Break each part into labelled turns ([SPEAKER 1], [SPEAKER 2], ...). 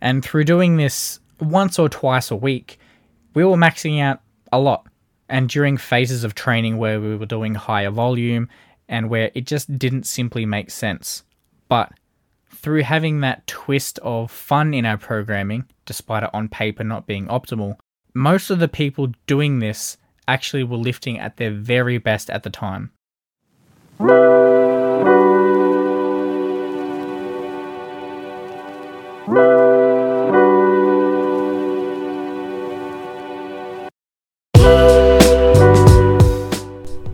[SPEAKER 1] And through doing this once or twice a week, we were maxing out a lot. And during phases of training where we were doing higher volume and where it just didn't simply make sense. But through having that twist of fun in our programming, despite it on paper not being optimal, most of the people doing this actually were lifting at their very best at the time.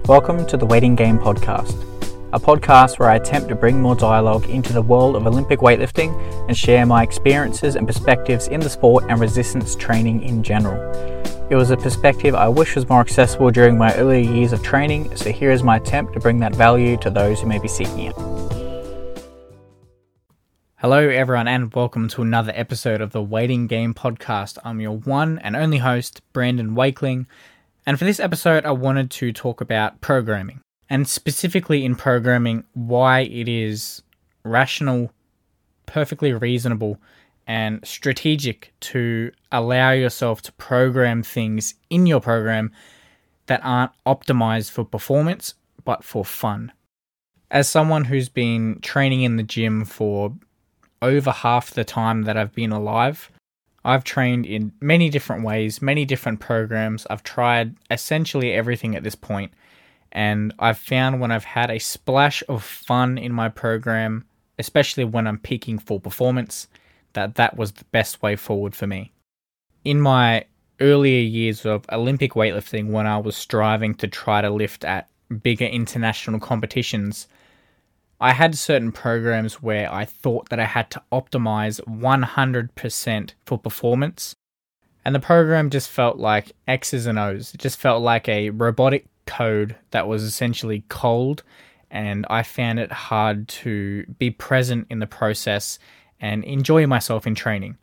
[SPEAKER 1] Welcome to the Waiting Game Podcast, a podcast where I attempt to bring more dialogue into the world of Olympic weightlifting and share my experiences and perspectives in the sport and resistance training in general. It was a perspective I wish was more accessible during my earlier years of training, so here is my attempt to bring that value to those who may be seeking it. Hello, everyone, and welcome to another episode of the Waiting Game Podcast. I'm your one and only host, Brandon Wakeling, and for this episode, I wanted to talk about programming, and specifically in programming, why it is rational, perfectly reasonable, and strategic to allow yourself to program things in your program that aren't optimized for performance but for fun. As someone who's been training in the gym for over half the time that I've been alive, I've trained in many different ways, many different programs. I've tried essentially everything at this point, and I've found when I've had a splash of fun in my program, especially when I'm peaking full performance, that that was the best way forward for me. In my earlier years of Olympic weightlifting, when I was striving to try to lift at bigger international competitions, I had certain programs where I thought that I had to optimize 100% for performance. And the program just felt like X's and O's. It just felt like a robotic code that was essentially cold. And I found it hard to be present in the process and enjoy myself in training.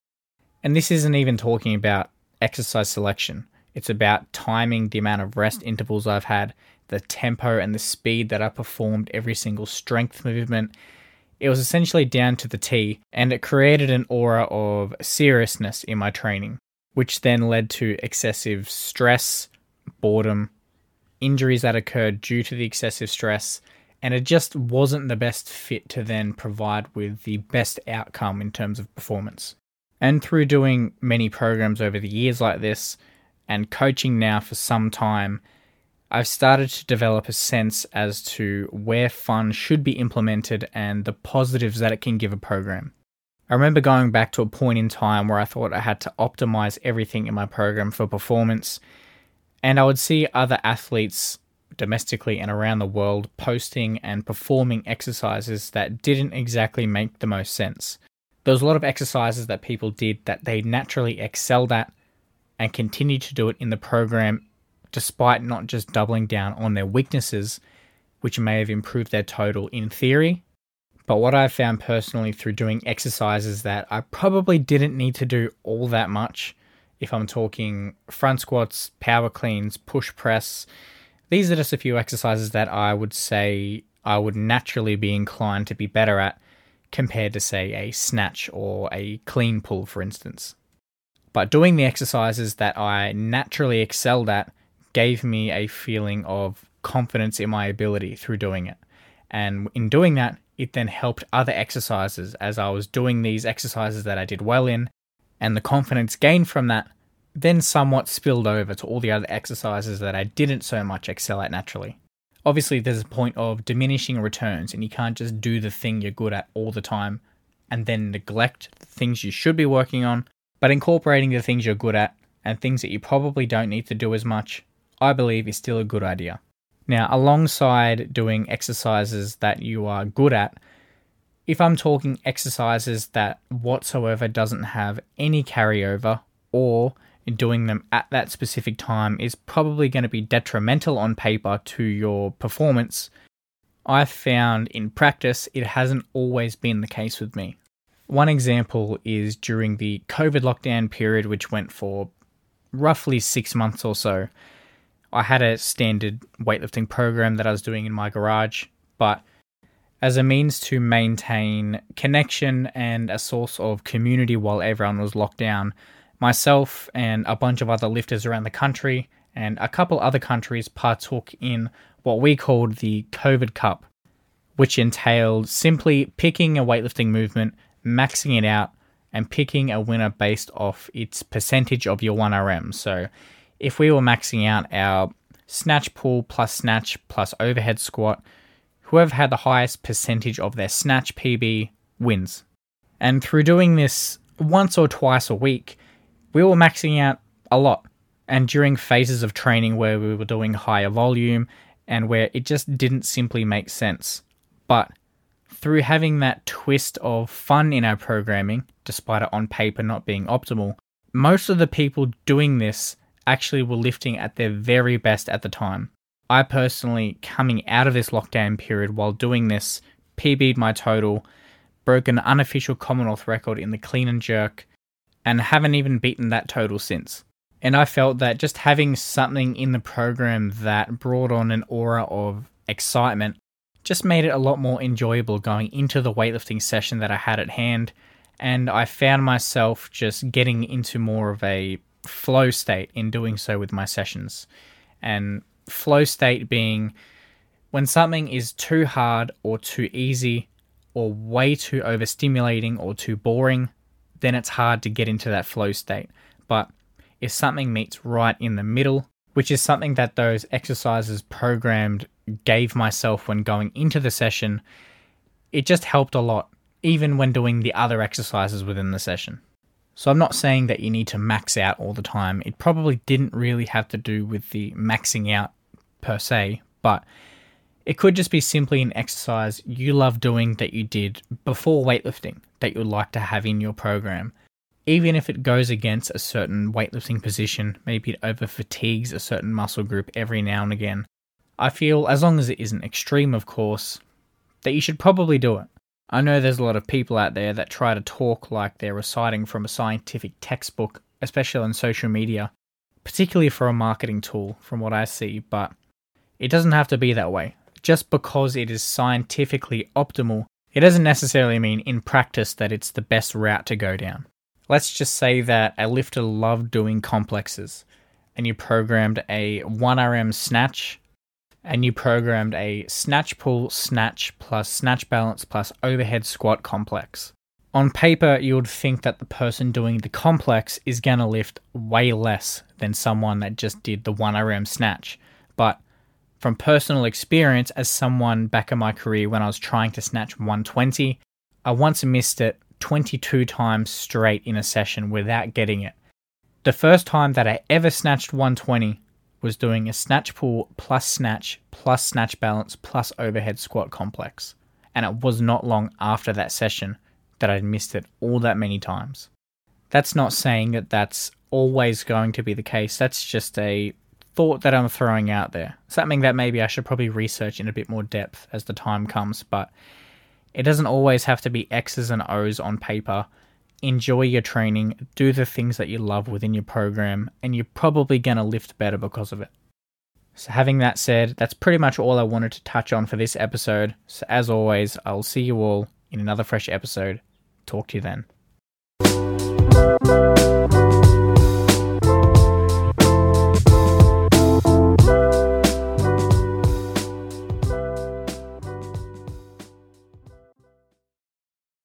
[SPEAKER 1] And this isn't even talking about exercise selection, it's about timing the amount of rest intervals I've had the tempo and the speed that I performed every single strength movement. It was essentially down to the T, and it created an aura of seriousness in my training, which then led to excessive stress, boredom, injuries that occurred due to the excessive stress, and it just wasn't the best fit to then provide with the best outcome in terms of performance. And through doing many programs over the years like this, and coaching now for some time, I've started to develop a sense as to where fun should be implemented and the positives that it can give a program. I remember going back to a point in time where I thought I had to optimize everything in my program for performance, and I would see other athletes domestically and around the world posting and performing exercises that didn't exactly make the most sense. There was a lot of exercises that people did that they naturally excelled at and continued to do it in the program despite not just doubling down on their weaknesses, which may have improved their total in theory. But what I've found personally through doing exercises that I probably didn't need to do all that much, if I'm talking front squats, power cleans, push press, these are just a few exercises that I would say I would naturally be inclined to be better at compared to, say, a snatch or a clean pull, for instance. But doing the exercises that I naturally excelled at gave me a feeling of confidence in my ability through doing it. And in doing that, it then helped other exercises as I was doing these exercises that I did well in, and the confidence gained from that then somewhat spilled over to all the other exercises that I didn't so much excel at naturally. Obviously, there's a point of diminishing returns, and you can't just do the thing you're good at all the time and then neglect the things you should be working on, but incorporating the things you're good at and things that you probably don't need to do as much I believe is still a good idea. Now, alongside doing exercises that you are good at, if I'm talking exercises that whatsoever doesn't have any carryover or doing them at that specific time is probably going to be detrimental on paper to your performance, I've found in practice it hasn't always been the case with me. One example is during the COVID lockdown period, which went for roughly six months or so. I had a standard weightlifting program that I was doing in my garage, but as a means to maintain connection and a source of community while everyone was locked down. Myself and a bunch of other lifters around the country and a couple other countries partook in what we called the COVID Cup, which entailed simply picking a weightlifting movement, maxing it out, and picking a winner based off its percentage of your 1RM. So if we were maxing out our snatch pull plus snatch plus overhead squat, whoever had the highest percentage of their snatch PB wins. And through doing this once or twice a week, we were maxing out a lot. And during phases of training where we were doing higher volume and where it just didn't simply make sense. But through having that twist of fun in our programming, despite it on paper not being optimal, most of the people doing this actually were lifting at their very best at the time. I personally, coming out of this lockdown period while doing this, PB'd my total, broke an unofficial Commonwealth record in the clean and jerk, and haven't even beaten that total since. And I felt that just having something in the program that brought on an aura of excitement just made it a lot more enjoyable going into the weightlifting session that I had at hand. And I found myself just getting into more of a flow state in doing so with my sessions. And flow state being when something is too hard or too easy or way too overstimulating or too boring, then it's hard to get into that flow state. But if something meets right in the middle, which is something that those exercises programmed gave myself when going into the session, it just helped a lot, even when doing the other exercises within the session. So I'm not saying that you need to max out all the time. It probably didn't really have to do with the maxing out per se, but it could just be simply an exercise you love doing that you did before weightlifting that you'd like to have in your program. Even if it goes against a certain weightlifting position, maybe it over fatigues a certain muscle group every now and again, I feel, as long as it isn't extreme, of course, that you should probably do it. I know there's a lot of people out there that try to talk like they're reciting from a scientific textbook, especially on social media, particularly for a marketing tool, from what I see, but it doesn't have to be that way. Just because it is scientifically optimal, it doesn't necessarily mean in practice that it's the best route to go down. Let's just say that a lifter loved doing complexes, and you programmed a 1RM snatch and you programmed a snatch pull snatch plus snatch balance plus overhead squat complex. On paper, you would think that the person doing the complex is going to lift way less than someone that just did the 1RM snatch. But from personal experience, as someone back in my career when I was trying to snatch 120, I once missed it 22 times straight in a session without getting it. The first time that I ever snatched 120 was doing a snatch pull plus snatch plus snatch balance plus overhead squat complex. And it was not long after that session that I'd missed it all that many times. That's not saying that that's always going to be the case. That's just a thought that I'm throwing out there. Something that maybe I should probably research in a bit more depth as the time comes, but it doesn't always have to be X's and O's on paper enjoy your training, do the things that you love within your program, and you're probably going to lift better because of it. So, having that said, that's pretty much all I wanted to touch on for this episode. So, as always, I'll see you all in another fresh episode. Talk to you then.